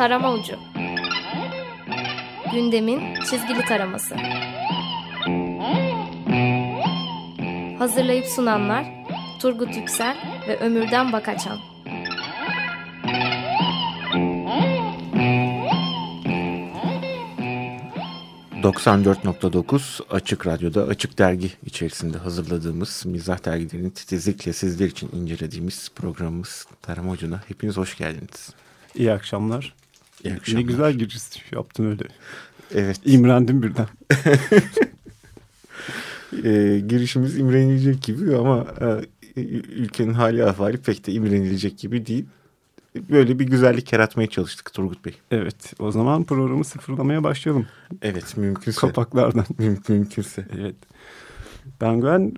Tarama Ucu Gündemin çizgili taraması Hazırlayıp sunanlar Turgut Yüksel ve Ömürden Bakaçan 94.9 Açık Radyo'da Açık Dergi içerisinde hazırladığımız mizah dergilerinin titizlikle sizler için incelediğimiz programımız Tarama Ucu'na hepiniz hoş geldiniz. İyi akşamlar. İyi akşamlar. Ne güzel giriş yaptın öyle. Evet. İmrendim birden. e, girişimiz imrenilecek gibi ama e, ülkenin hali ahvali pek de imrenilecek gibi değil böyle bir güzellik yaratmaya çalıştık Turgut Bey. Evet o zaman programı sıfırlamaya başlayalım. Evet mümkünse. Kapaklardan. Müm mümkünse. Evet. Penguen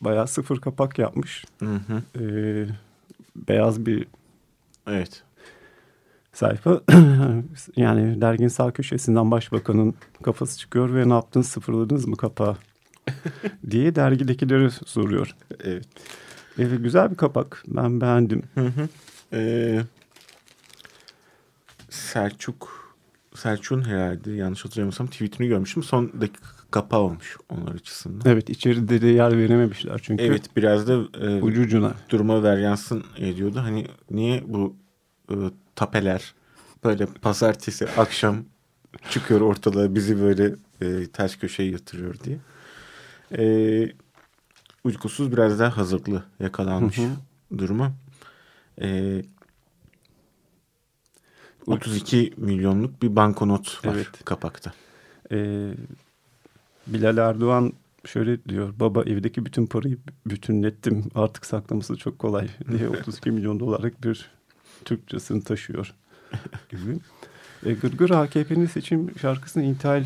bayağı sıfır kapak yapmış. Hı hı. Ee, beyaz bir evet. Sayfa. yani dergin sağ köşesinden başbakanın kafası çıkıyor ve ne yaptınız sıfırladınız mı kapağı diye dergidekileri soruyor. Evet. Evet güzel bir kapak. Ben beğendim. Hı hı. Ee, Selçuk Selçuk'un herhalde yanlış hatırlamıyorsam tweetini görmüştüm. Son dakika kapağı olmuş onlar açısından. Evet içeride de yer verememişler çünkü. Evet biraz da e, ucu ucuna. duruma veryansın ediyordu. Hani niye bu e, tapeler böyle pazartesi akşam çıkıyor ortalığa bizi böyle e, ters köşeye yatırıyor diye. E, uykusuz biraz daha hazırlıklı yakalanmış hı hı. duruma. E, 32 milyonluk bir bankonot var evet. kapakta. Ee, Bilal Erdoğan şöyle diyor. Baba evdeki bütün parayı bütünlettim. Artık saklaması çok kolay diye 32 milyon dolarlık bir Türkçesini taşıyor gibi. E, Gırgır AKP'nin seçim şarkısını intihal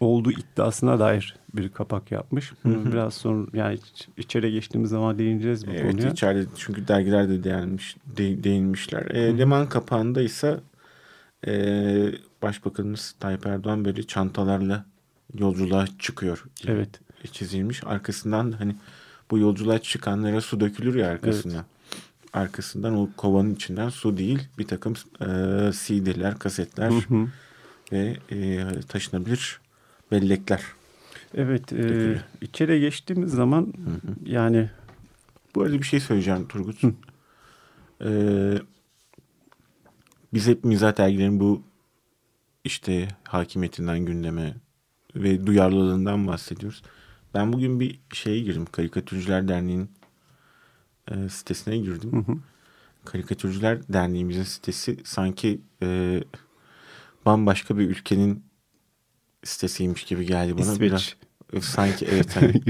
olduğu iddiasına dair bir kapak yapmış. Bunu biraz sonra yani içeri geçtiğimiz zaman değineceğiz bu evet, konuya. Evet içeride çünkü dergilerde değinmiş, de, değinmişler. E, Leman kapağında ise e, Başbakanımız Tayyip Erdoğan böyle çantalarla yolculuğa çıkıyor. Evet. Çizilmiş. Arkasından hani bu yolculuğa çıkanlara su dökülür ya arkasına. Evet. Arkasından o kovanın içinden su değil bir takım e, CD'ler, kasetler hı hı. ve e, taşınabilir bellekler. Evet, e, içeri geçtiğimiz zaman hı hı. yani... Bu arada bir şey söyleyeceğim Turgut. Hı. Ee, biz hep mizah dergilerin bu işte hakimiyetinden gündeme ve duyarlılığından bahsediyoruz. Ben bugün bir şeye girdim. Karikatürcüler Derneği'nin e, sitesine girdim. Hı hı. Karikatürcüler Derneğimizin sitesi sanki e, bambaşka bir ülkenin sitesiymiş gibi geldi bana. İsveç. Biraz, e, sanki evet. Hani,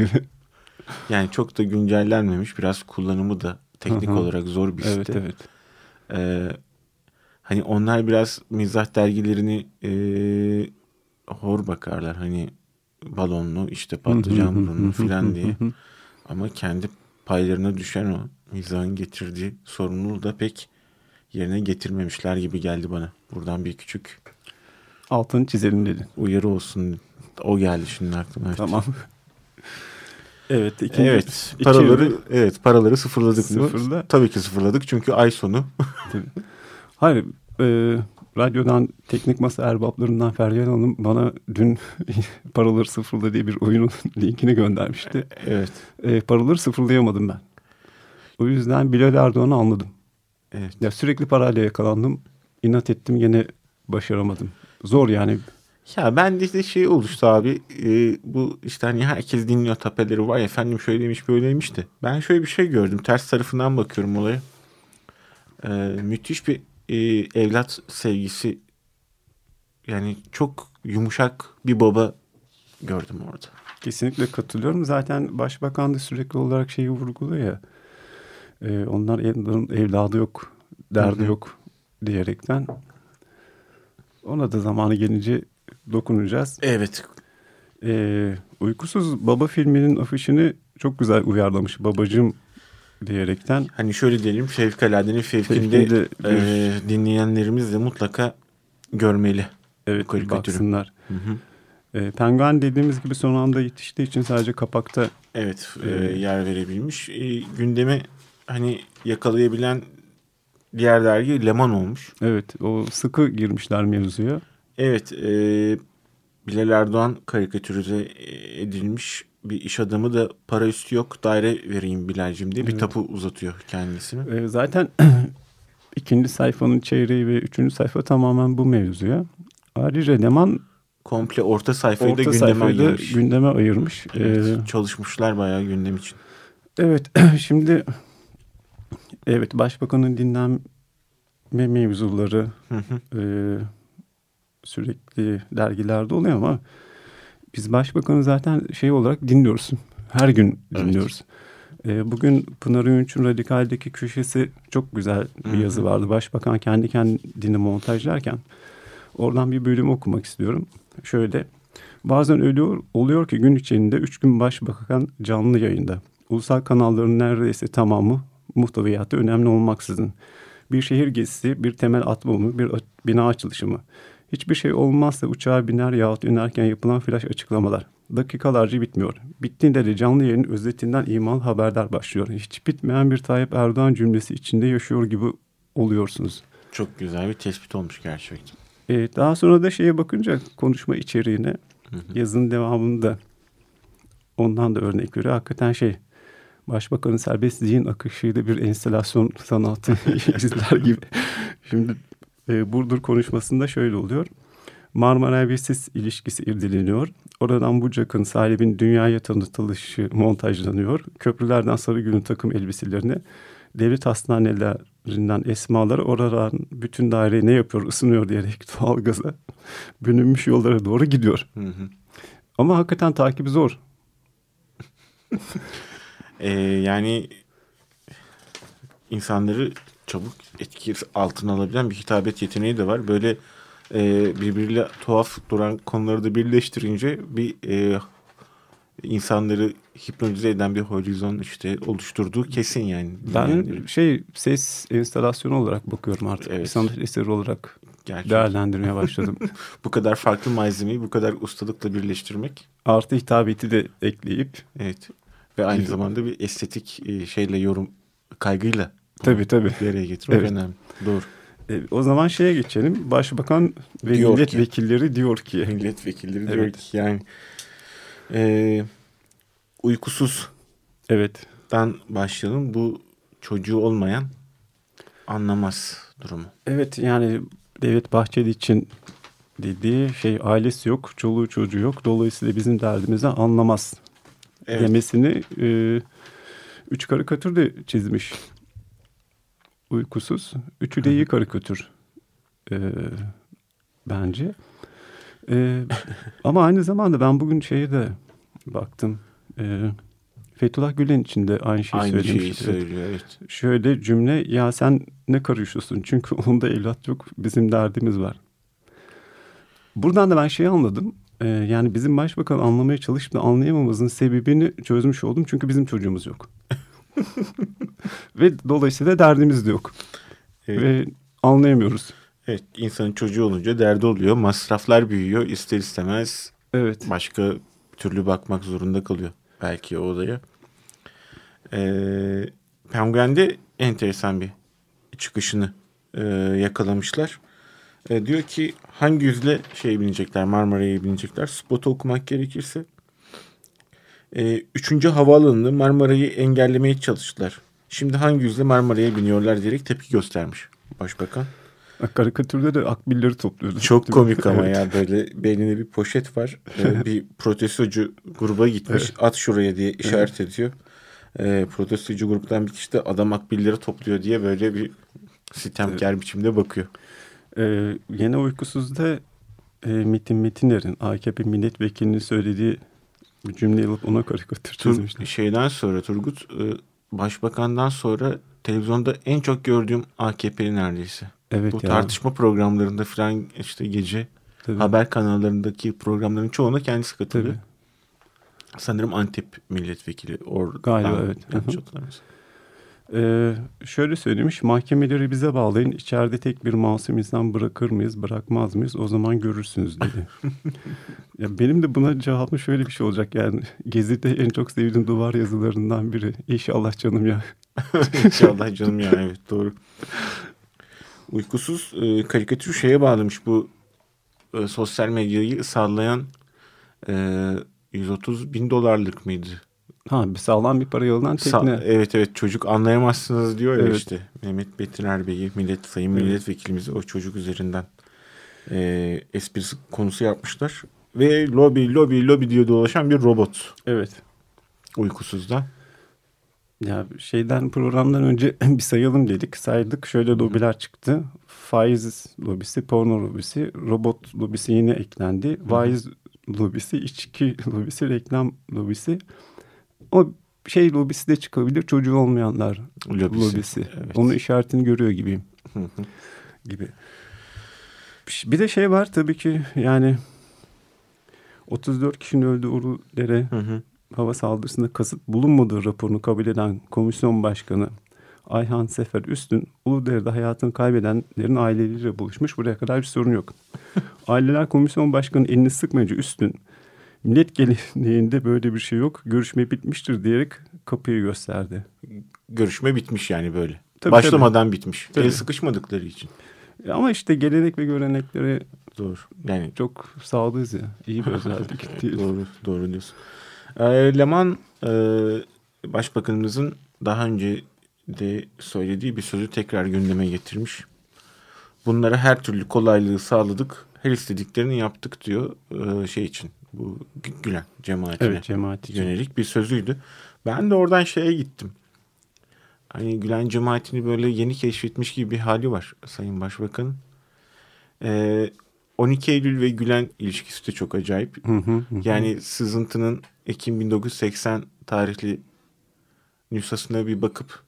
yani çok da güncellenmemiş. Biraz kullanımı da teknik Hı-hı. olarak zor bir site. Evet evet. Hani onlar biraz mizah dergilerini e, hor bakarlar. Hani balonlu işte patlıcan burunlu falan diye. Ama kendi paylarına düşen o mizahın getirdiği sorumluluğu da pek yerine getirmemişler gibi geldi bana. Buradan bir küçük altını çizelim dedi. Uyarı olsun. O geldi şimdi aklıma. Tamam. evet. Ikinci, evet. Paraları iki, evet paraları sıfırladık Sıfırla. mı? Tabii ki sıfırladık çünkü ay sonu. Hayır. E, radyodan teknik masa erbaplarından Feryal Hanım bana dün paraları sıfırla diye bir oyunun linkini göndermişti. Evet. E, paraları sıfırlayamadım ben. O yüzden Bilal Erdoğan'ı anladım. Evet. Ya sürekli parayla yakalandım. İnat ettim yine başaramadım. Zor yani. Ya ben de işte şey oluştu abi. E, bu işte hani herkes dinliyor tapeleri var efendim şöyle demiş böyleymiş de. Ben şöyle bir şey gördüm. Ters tarafından bakıyorum olaya. E, müthiş bir e, evlat sevgisi. Yani çok yumuşak bir baba gördüm orada. Kesinlikle katılıyorum. Zaten başbakan da sürekli olarak şeyi vurguluyor ya. E, onlar evladı yok, derdi Hı-hı. yok diyerekten. Ona da zamanı gelince dokunacağız. Evet. Ee, Uykusuz Baba filminin afişini çok güzel uyarlamış babacığım diyerekten. Hani şöyle diyelim Fevkaladenin fevkinde, fevkinde e, dinleyenlerimiz de mutlaka görmeli. Evet baksınlar. Hı hı. E, penguen dediğimiz gibi son anda yetiştiği için sadece kapakta evet e, e, yer verebilmiş. E, gündeme hani yakalayabilen diğer dergi Leman olmuş. Evet o sıkı girmişler mevzuya. Evet e, Bilal Erdoğan karikatürize edilmiş bir iş adamı da para üstü yok daire vereyim Bilal'cim diye bir Evet. tapu uzatıyor kendisine. Ee, zaten ikinci sayfanın çeyreği ve üçüncü sayfa tamamen bu mevzuya. Ayrıca Leman Komple orta sayfayı da orta gündeme sayfayı da ayırmış. gündeme ayırmış. Evet, Ee, Çalışmışlar bayağı gündem için. Evet şimdi evet başbakanın dinlenme mevzuları Hı hı. e, sürekli dergilerde oluyor ama biz başbakanı zaten şey olarak dinliyoruz. Her gün Evet. dinliyoruz. E, bugün Pınar Öğünç'ün Radikal'deki köşesi çok güzel bir Hı hı. yazı vardı. Başbakan kendi kendini montajlarken oradan bir bölüm okumak istiyorum. Şöyle bazen öyle oluyor ki gün içerisinde üç gün başbakan canlı yayında. Ulusal kanalların neredeyse tamamı muhteviyatı önemli olmaksızın. Bir şehir gezisi, bir temel atma mı, bir bina açılışı mı? Hiçbir şey olmazsa uçağa biner yahut inerken yapılan flash açıklamalar. Dakikalarca bitmiyor. Bittiğinde de canlı yayının özetinden imal haberler başlıyor. Hiç bitmeyen bir Tayyip Erdoğan cümlesi içinde yaşıyor gibi oluyorsunuz. Çok güzel bir tespit olmuş gerçekten. Ee, daha sonra da şeye bakınca konuşma içeriğine Hı hı. yazının devamında ondan da örnek veriyor. Hakikaten şey Başbakanın serbest zihin akışıyla bir enstelasyon sanatı izler gibi. Şimdi e, Burdur konuşmasında şöyle oluyor. Marmara ve Sis ilişkisi irdeleniyor. Oradan Bucak'ın sahibin dünyaya tanıtılışı montajlanıyor. Köprülerden Sarıgül'ün takım elbiselerine, devlet hastanelerinden esmaları oradan bütün daire ne yapıyor ısınıyor diyerek doğalgaza bölünmüş yollara doğru gidiyor. Hı hı. Ama hakikaten takibi zor. Ee, yani insanları çabuk etki altına alabilen bir hitabet yeteneği de var. Böyle e, birbiriyle tuhaf duran konuları da birleştirince bir e, insanları hipnotize eden bir horizon işte oluşturduğu kesin yani. Ben Yani şey ses enstalasyonu olarak bakıyorum artık. Evet. Bir sanat eseri olarak gerçek. değerlendirmeye başladım. Bu kadar farklı malzemeyi bu kadar ustalıkla birleştirmek. Artı hitabeti de ekleyip. Evet. Ve aynı zamanda bir estetik e, şeyle yorum kaygıyla Tabii tabii. araya getirmek Evet. önemli. Doğru. E, o zaman şeye geçelim. Başbakan ve Diyor ki- milletvekilleri diyor ki. Milletvekilleri diyor Evet. ki yani e, uykusuzdan Evet. başlayalım. Bu çocuğu olmayan anlamaz durumu. Evet yani Devlet Bahçeli için dediği şey ailesi yok, çoluğu çocuğu yok. Dolayısıyla bizim derdimizi anlamaz Evet. demesini e, üç karikatür de çizmiş. Uykusuz. Üçü de iyi karikatür e, bence. E, ama aynı zamanda ben bugün şeye de baktım. E, Fethullah Gülen için de aynı şeyi Aynı söylemiş. şeyi söylüyor. Evet. Şöyle cümle ya sen ne karışıyorsun çünkü onda evlat yok bizim derdimiz var. Buradan da ben şeyi anladım. Ee, yani bizim başbakan anlamaya çalışıp da anlayamamızın sebebini çözmüş oldum. Çünkü bizim çocuğumuz yok. Ve dolayısıyla derdimiz de yok. Evet. Ve anlayamıyoruz. evet. İnsanın çocuğu olunca derdi oluyor. Masraflar büyüyor. İster istemez Evet. başka türlü bakmak zorunda kalıyor. Belki o odaya. Ee, Penguen'de enteresan bir çıkışını e, yakalamışlar. E, diyor ki hangi yüzle şey binecekler Marmara'ya binecekler. Spotu okumak gerekirse. E, üçüncü havaalanını Marmara'yı engellemeye çalıştılar. Şimdi hangi yüzle Marmara'ya biniyorlar diyerek tepki göstermiş başbakan. Karikatürde de akbilleri topluyordu. Çok komik ama Evet. ya böyle beyninde bir poşet var. Ee, bir protestocu gruba gitmiş. At şuraya diye işaret ediyor. Ee, protestocu gruptan bir kişi de adam akbilleri topluyor diye böyle bir sitemkar biçimde bakıyor. Ee, yine uykusuzda e, Metin Metiner'in AKP milletvekilinin söylediği bir cümleyi alıp ona karikatür çizmişler. şeyden sonra Turgut e, başbakandan sonra televizyonda en çok gördüğüm AKP'li neredeyse. Evet Bu ya. tartışma programlarında falan işte gece Tabii. haber kanallarındaki programların çoğuna kendisi katılıyor. Tabii. Sanırım Antep milletvekili orada. Galiba, evet. Yanlış hatırlamıyorsam. Ee, şöyle söylemiş, mahkemeleri bize bağlayın. İçeride tek bir masum insan bırakır mıyız, bırakmaz mıyız? O zaman görürsünüz dedi. ya benim de buna cevabım şöyle bir şey olacak yani. Gezi'de en çok sevdiğim duvar yazılarından biri. İnşallah canım ya. İnşallah canım ya evet doğru. Uykusuz e, karikatür şeye bağlamış bu e, sosyal medyayı sallayan e, 130 bin dolarlık mıydı? Ha bir sağlam bir para yoldan tekne. Sa- evet evet çocuk anlayamazsınız diyor ya Evet. işte. Mehmet Betiner Bey'i millet sayın Evet. milletvekilimizi o çocuk üzerinden e, esprisi konusu yapmışlar. Ve lobi lobi lobi diye dolaşan bir robot Evet. uykusuzda. Ya şeyden programdan önce bir sayalım dedik. Saydık. Şöyle lobiler çıktı. Faiz lobisi, porno lobisi, robot lobisi yine eklendi. Vaiz lobisi, içki lobisi, reklam lobisi. O şey lobisi de çıkabilir. Çocuğu olmayanlar Lobisi, lobisi. evet. Onun işaretini görüyor gibiyim. Gibi. Bir de şey var tabii ki yani 34 kişinin öldüğü Uludere Hı hı. hava saldırısında kasıt bulunmadığı raporunu kabul eden komisyon başkanı Ayhan Sefer Üstün Uludere'de hayatını kaybedenlerin aileleriyle buluşmuş. Buraya kadar bir sorun yok. Aileler komisyon başkanı elini sıkmayınca Üstün millet geleneğinde böyle bir şey yok. Görüşme bitmiştir diyerek kapıyı gösterdi. Görüşme bitmiş yani böyle. Tabii, Başlamadan bitmiş. Tabii. El sıkışmadıkları için. Ama işte gelenek ve göreneklere Doğru. Yani çok sağlığız ya. İyi bir özellik değil. doğru, doğru diyorsun. E, Leman e, Başbakanımızın daha önce de söylediği bir sözü tekrar gündeme getirmiş. Bunlara her türlü kolaylığı sağladık. Her istediklerini yaptık diyor e, şey için. Bu Gü- Gülen cemaatine Evet cemaat için. yönelik bir sözüydü. Ben de oradan şeye gittim. Hani Gülen cemaatini böyle yeni keşfetmiş gibi bir hali var Sayın Başbakan'ın. Ee, 12 Eylül ve Gülen ilişkisi de çok acayip. Hı hı, hı. Yani sızıntının Ekim 1980 tarihli nüshasına bir bakıp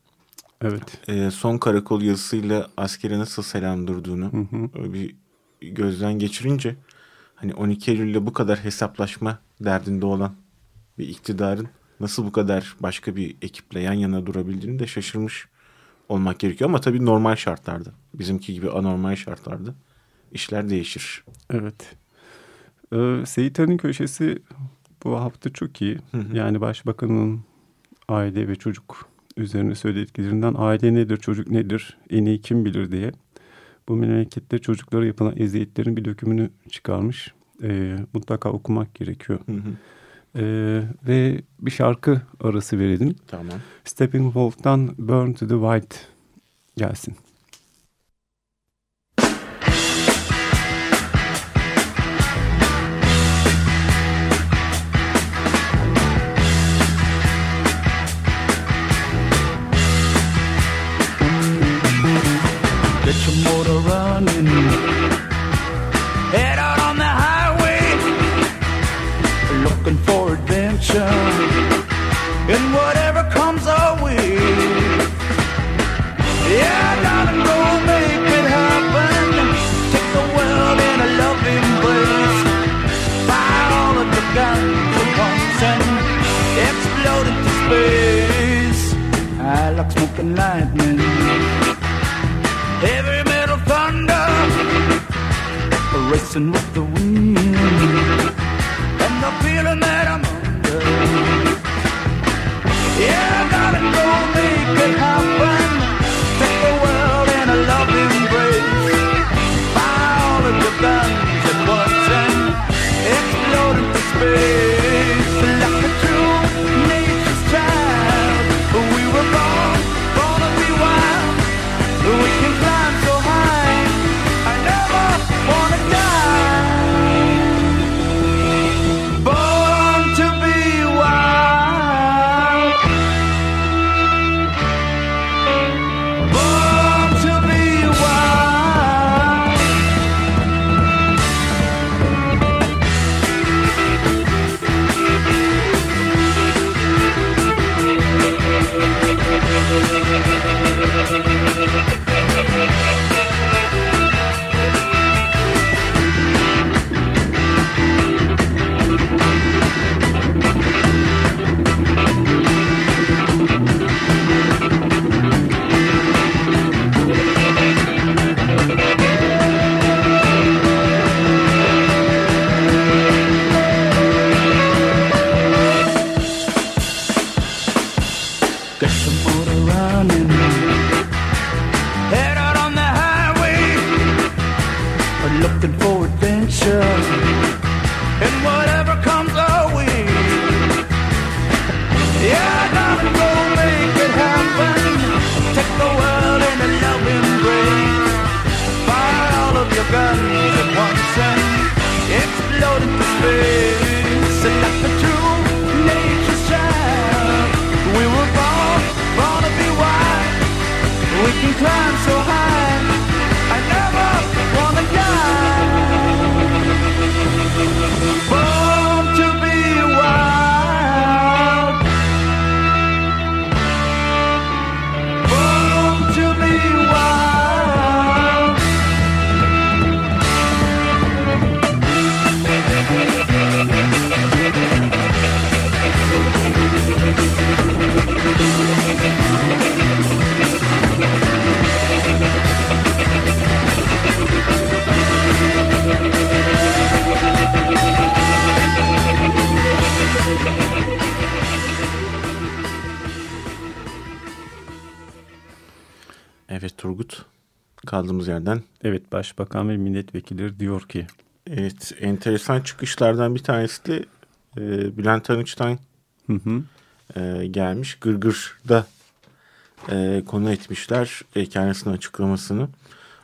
Evet. e, son karakol yazısıyla askere nasıl selam durduğunu Hı hı. öyle bir gözden geçirince hani 12 Eylül'le bu kadar hesaplaşma derdinde olan bir iktidarın nasıl bu kadar başka bir ekiple yan yana durabildiğini de şaşırmış olmak gerekiyor. Ama tabii normal şartlarda. Bizimki gibi anormal şartlarda işler değişir. Evet. Ee, Seyit Ali'nin köşesi bu hafta çok iyi. Hı hı. Yani başbakanın aile ve çocuk üzerine söylediklerinden aile nedir, çocuk nedir, en iyi kim bilir diye bu memlekette çocuklara yapılan eziyetlerin bir dökümünü çıkarmış. Ee, mutlaka okumak gerekiyor. Hı hı. Ee, ve bir şarkı arası verelim. Tamam. Steppenwolf'tan Burn to the White gelsin. Running. We can climb so high. Turgut. Kaldığımız yerden. Evet başbakan ve milletvekilleri diyor ki Evet enteresan çıkışlardan bir tanesi de e, Bülent Arınç'tan hı hı, e, gelmiş. Gırgır'da e, konu etmişler e, kendisinin açıklamasını.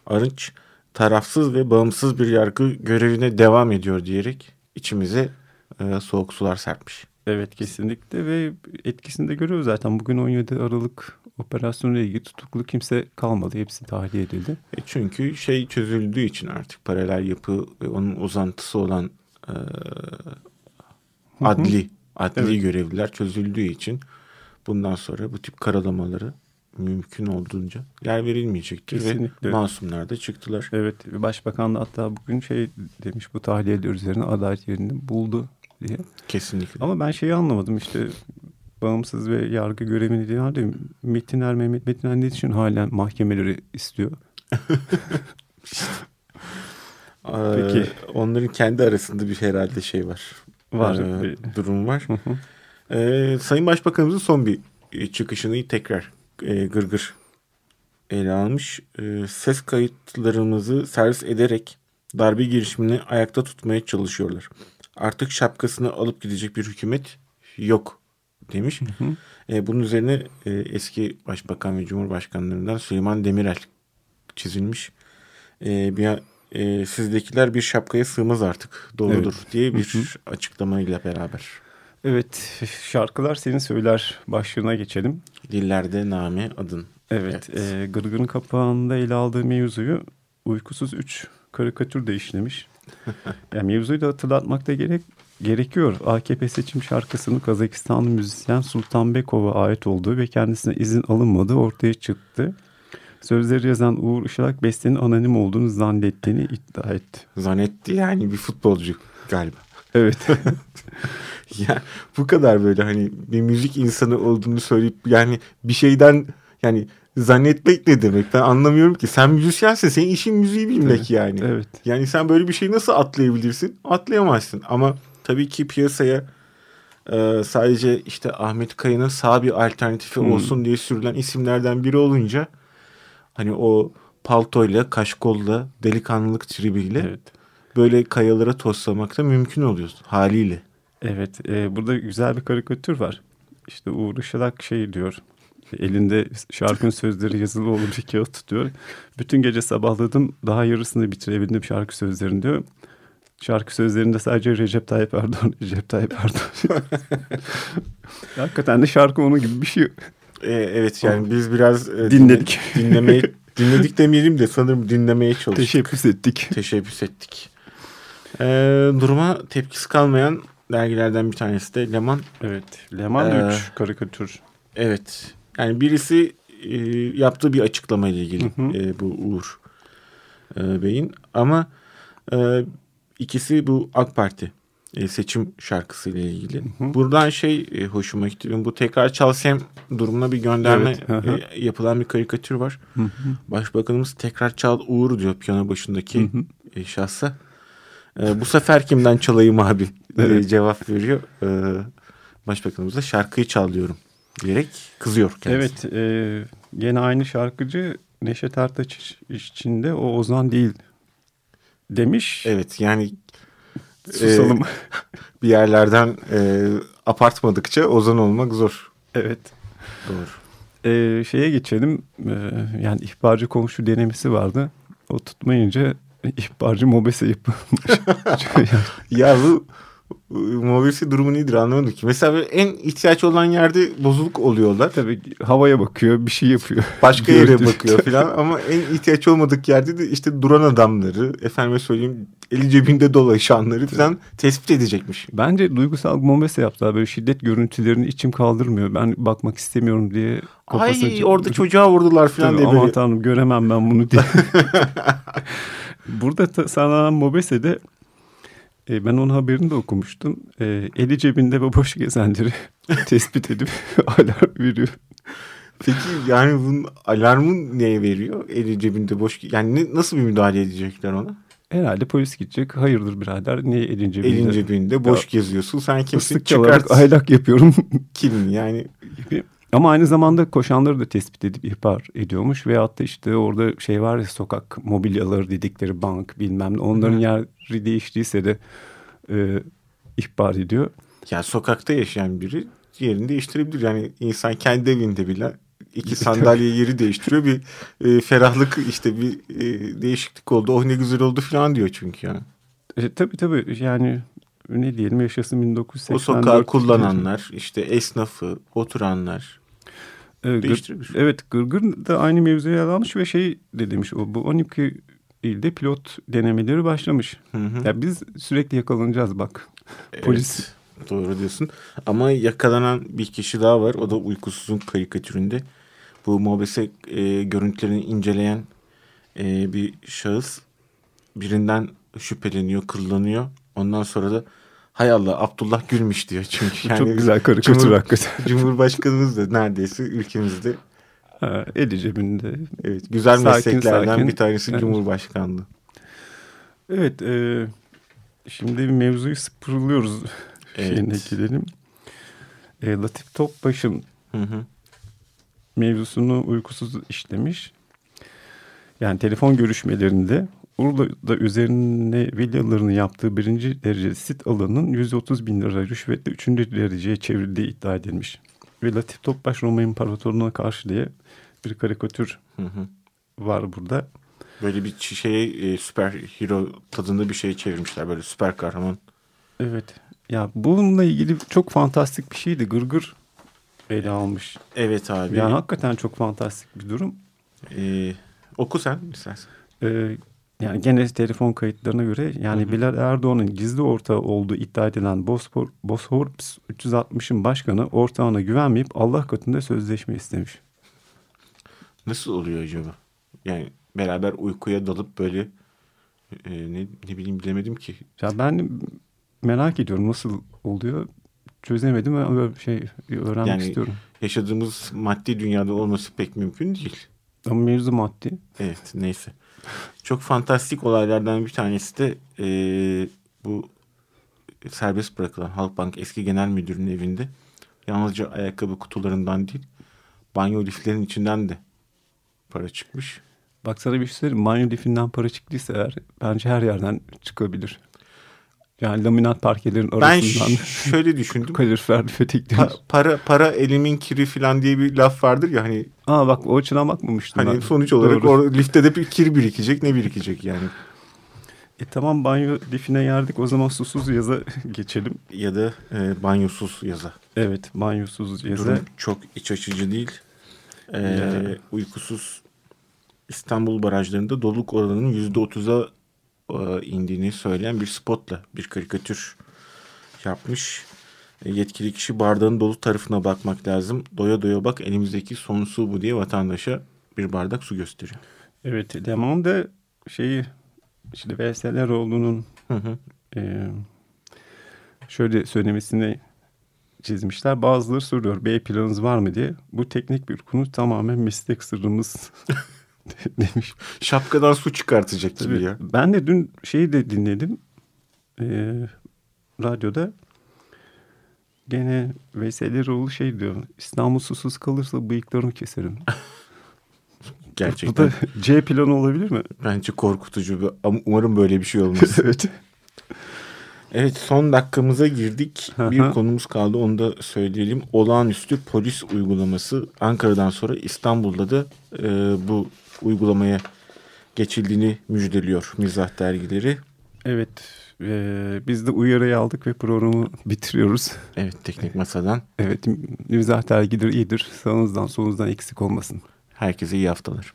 Arınç tarafsız ve bağımsız bir yargı görevine devam ediyor diyerek içimize e, soğuk sular serpmiş. evet kesinlikle ve etkisini de görüyoruz zaten. Bugün 17 Aralık operasyonuyla ilgili tutuklu kimse kalmadı. Hepsi tahliye edildi. E çünkü şey çözüldüğü için artık paralel yapı ve onun uzantısı olan e, adli adli Evet. görevliler çözüldüğü için bundan sonra bu tip karalamaları mümkün olduğunca yer verilmeyecektir Kesinlikle. ve masumlar da çıktılar. Evet başbakan da hatta bugün şey demiş bu tahliyeler üzerine adalet yerini buldu diye. Kesinlikle. Ama ben şeyi anlamadım işte bağımsız ve yargı görevini diye halde Metiner Mehmet Metiner ne için halen mahkemeleri istiyor? Ee, Peki. onların kendi arasında bir herhalde şey var. Var. Ee, durum var. Ee, Sayın Başbakanımızın son bir e, çıkışını tekrar e, gırgır ele almış. Ee, ses kayıtlarımızı servis ederek darbe girişimini ayakta tutmaya çalışıyorlar. Artık şapkasını alıp gidecek bir hükümet yok demiş. E, bunun üzerine e, eski başbakan ve cumhurbaşkanlarından Süleyman Demirel çizilmiş. E, bir e, sizdekiler bir şapkaya sığmaz artık doğrudur diye bir açıklamayla beraber. Evet şarkılar seni söyler başlığına geçelim. Dillerde name adın. Evet, Evet. e, Gırgır'ın kapağında ele aldığı mevzuyu uykusuz 3 karikatür de işlemiş. yani mevzuyu da hatırlatmakta gerek gerekiyor. AKP seçim şarkısının Kazakistanlı müzisyen Sultan Bekov'a ait olduğu ve kendisine izin alınmadığı ortaya çıktı. Sözleri yazan Uğur Işılak bestenin anonim olduğunu zannettiğini iddia etti. Zannetti yani bir futbolcu galiba. Evet. ya bu kadar böyle hani bir müzik insanı olduğunu söyleyip yani bir şeyden yani zannetmek ne demek ben anlamıyorum ki. Sen müzisyensin senin işin müziği bilmek yani. evet. Yani sen böyle bir şeyi nasıl atlayabilirsin? Atlayamazsın. Ama tabii ki piyasaya e, sadece işte Ahmet Kaya'nın sağ bir alternatifi Hmm. olsun diye sürülen isimlerden biri olunca hani o paltoyla, kaşkolla, delikanlılık tribiyle Evet. böyle kayalara toslamak da mümkün oluyor haliyle. Evet, e, burada güzel bir karikatür var. İşte Uğur Işılak şey diyor. Elinde şarkının sözleri yazılı olan bir kağıt tutuyor. Bütün gece sabahladım. Daha yarısını bitirebildim şarkı sözlerini diyor. Şarkı sözlerinde sadece Recep Tayyip Erdoğan, Recep Tayyip Erdoğan. Hakikaten de şarkı onun gibi bir şey. E, evet yani biz biraz e, Dinledik. dinle- dinlemeye dinledik demeyelim de sanırım dinlemeye çalıştık. Teşebbüs ettik. teşebbüs ettik. E, duruma tepkisi kalmayan dergilerden bir tanesi de Leman. Evet. Leman da Ee, üç karikatür. Evet. Yani birisi e, yaptığı bir açıklama ile ilgili Hı hı. e, bu Uğur e, Bey'in ama e, ikisi bu AK Parti e, seçim şarkısı ile ilgili. hı. Buradan şey e, hoşuma gitti. Bu tekrar çalsam durumuna bir gönderme Evet, hı hı. e, yapılan bir karikatür var. Hı hı. Başbakanımız tekrar çal Uğur diyor piyano başındaki Hı hı. şahsa. E, bu sefer kimden çalayım abi Evet. cevap veriyor. E, başbakanımız da şarkıyı çal diyorum diyerek kızıyor kendisi. Evet, e, gene aynı şarkıcı Neşet Ertaç için de o Ozan değil demiş. Evet yani Susalım. bir yerlerden e, apartmadıkça ozan olmak zor. evet. Doğru. E, şeye geçelim. E, yani ihbarcı komşu denemesi vardı. O tutmayınca ihbarcı mobese yapılmış. Ya bu Mobese durumu nedir anlamadım ki. Mesela en ihtiyaç olan yerde bozuluk oluyorlar. Tabii havaya bakıyor, bir şey yapıyor. Başka yere bakıyor falan ama en ihtiyaç olmadık yerde de işte duran adamları, efendime söyleyeyim eli cebinde dolaşanları falan tespit edecekmiş. Bence duygusal bombese yaptılar. Böyle şiddet görüntülerini içim kaldırmıyor. Ben bakmak istemiyorum diye. Ay orada çocuğa vurdular falan Tabii, diye aman böyle. tanrım göremem ben bunu diye. Burada sananan Mobese'de e, ben onun haberini de okumuştum. E, eli cebinde ve boş gezenleri tespit edip alarm veriyor. Peki yani bunun alarmı neye veriyor? Eli cebinde boş. Yani ne- nasıl bir müdahale edecekler ona? Herhalde polis gidecek. Hayırdır birader niye elin cebinde? Elin cebinde boş geziyorsun. Sen kimsin? Çıkart aylak yapıyorum kim yani? gibi. Ama aynı zamanda koşanları da tespit edip ihbar ediyormuş. Veyahut da işte orada şey var ya sokak mobilyaları dedikleri bank bilmem ne. Onların yeri değiştiyse de e, ihbar ediyor. Ya sokakta yaşayan biri yerini değiştirebilir. Yani insan kendi evinde bile iki sandalye yeri değiştiriyor. Bir e, ferahlık işte bir e, değişiklik oldu. Oh ne güzel oldu falan diyor çünkü yani. E, tabii tabii yani ne diyelim yaşasın 1984. O sokağı kullananlar, işte esnafı, oturanlar. E, gır- değiştirebilir. evet Gırgır da aynı mevzuya almış ve şey de demiş o bu 12 ilde pilot denemeleri başlamış. Hı hı. Ya biz sürekli yakalanacağız bak. Evet, Polis Doğru diyorsun. Ama yakalanan bir kişi daha var. O da uykusuzun karikatüründe. Bu mobese e, görüntülerini inceleyen e, bir şahıs birinden şüpheleniyor, kıllanıyor. Ondan sonra da hay Allah Abdullah Gülmüş diyor çünkü. Yani çok güzel karikatür Cumhur- hakikaten. Cumhurbaşkanımız da neredeyse ülkemizde Ha, eli cebinde. evet güzel Sakin, mesleklerden sakin. bir tanesi Evet. Cumhurbaşkanlığı. Evet e, şimdi bir mevzuyu sıfırlıyoruz. Evet. Şeyine. E, Latif Topbaş'ın Hı hı. mevzusunu uykusuz işlemiş. Yani telefon görüşmelerinde Urla'da üzerine villalarını yaptığı birinci derece sit alanının 130 bin lira rüşvetle üçüncü dereceye çevrildiği iddia edilmiş. Ve Latif Topbaş Roma İmparatorluğu'na karşı diye bir karikatür Hı hı. var burada. Böyle bir şeye e, süper hero tadında bir şey çevirmişler böyle süper kahraman. Evet. Ya bununla ilgili çok fantastik bir şeydi. Gırgır ele almış. Evet abi. Yani hakikaten çok fantastik bir durum. Ee, oku sen istersen. Ee, yani gene telefon kayıtlarına göre yani Bilal Erdoğan'ın gizli ortağı olduğu iddia edilen Bospor, Bosporus 360'ın başkanı ortağına güvenmeyip Allah katında sözleşme istemiş. Nasıl oluyor acaba? Yani beraber uykuya dalıp böyle e, ne, ne bileyim bilemedim ki. Ya ben merak ediyorum nasıl oluyor. Çözemedim ama böyle şey öğrenmek Yani- istiyorum. Yaşadığımız maddi dünyada olması pek mümkün değil. Ama mevzu maddi. Evet neyse. Çok fantastik olaylardan bir tanesi de e, bu serbest bırakılan Halkbank eski genel müdürünün evinde yalnızca ayakkabı kutularından değil banyo liflerin içinden de para çıkmış. Bak sana bir şey söyleyeyim. Banyo lifinden para çıktıysa eğer bence her yerden çıkabilir. Yani laminat parkelerin Ben arasından ş- şöyle düşündüm. kalorifer petekleri. Pa- para para elimin kiri falan diye bir laf vardır ya hani Aa bak o açıdan bakmamıştım hani ben. sonuç olarak or lifte de bir kir birikecek ne birikecek yani. E tamam banyo lifine yerdik o zaman susuz yaza geçelim. Ya da e, banyosuz yaza. Evet banyosuz yaza. Durum çok iç açıcı değil. E, Ya. uykusuz İstanbul barajlarında doluluk oranının yüzde otuza e, indiğini söyleyen bir spotla bir karikatür yapmış. E, yetkili kişi bardağın dolu tarafına bakmak lazım. Doya doya bak elimizdeki son su bu diye vatandaşa bir bardak su gösteriyor. Evet Leman da şeyi Hı hı. e, şöyle söylemesini çizmişler. Bazıları soruyor B planınız var mı diye. Bu teknik bir konu tamamen meslek sırrımız demiş. Şapkadan su çıkartacak gibi Tabii, ya. Ben de dün şeyi de dinledim. Ee, radyoda. Gene Veysel Eroğlu şey diyor. İstanbul susuz kalırsa bıyıklarımı keserim. Bu Gerçekten. da C planı olabilir mi? Bence korkutucu. bir- umarım böyle bir şey olmaz. evet. evet son dakikamıza girdik. bir konumuz kaldı onu da söyleyelim. Olağanüstü polis uygulaması Ankara'dan sonra İstanbul'da da e, bu uygulamaya geçildiğini müjdeliyor mizah dergileri. Evet. Ee, biz de uyarıyı aldık ve programı bitiriyoruz. Evet teknik masadan. Evet mizah dergidir iyidir. Sağınızdan solunuzdan eksik olmasın. Herkese iyi haftalar.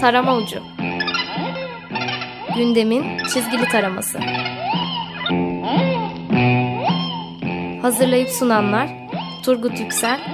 Tarama Ucu Gündemin çizgili taraması Hazırlayıp sunanlar Turgut Yüksel